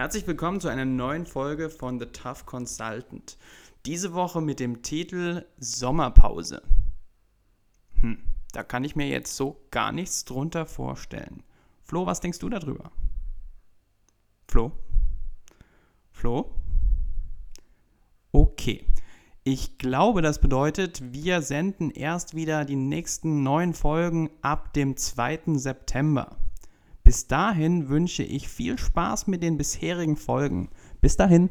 Herzlich willkommen zu einer neuen Folge von The Tough Consultant. Diese Woche mit dem Titel Sommerpause. Hm, da kann ich mir jetzt so gar nichts drunter vorstellen. Flo, was denkst du darüber? Flo? Flo? Okay. Ich glaube, das bedeutet, wir senden erst wieder die nächsten neun Folgen ab dem 2. September. Bis dahin wünsche ich viel Spaß mit den bisherigen Folgen. Bis dahin.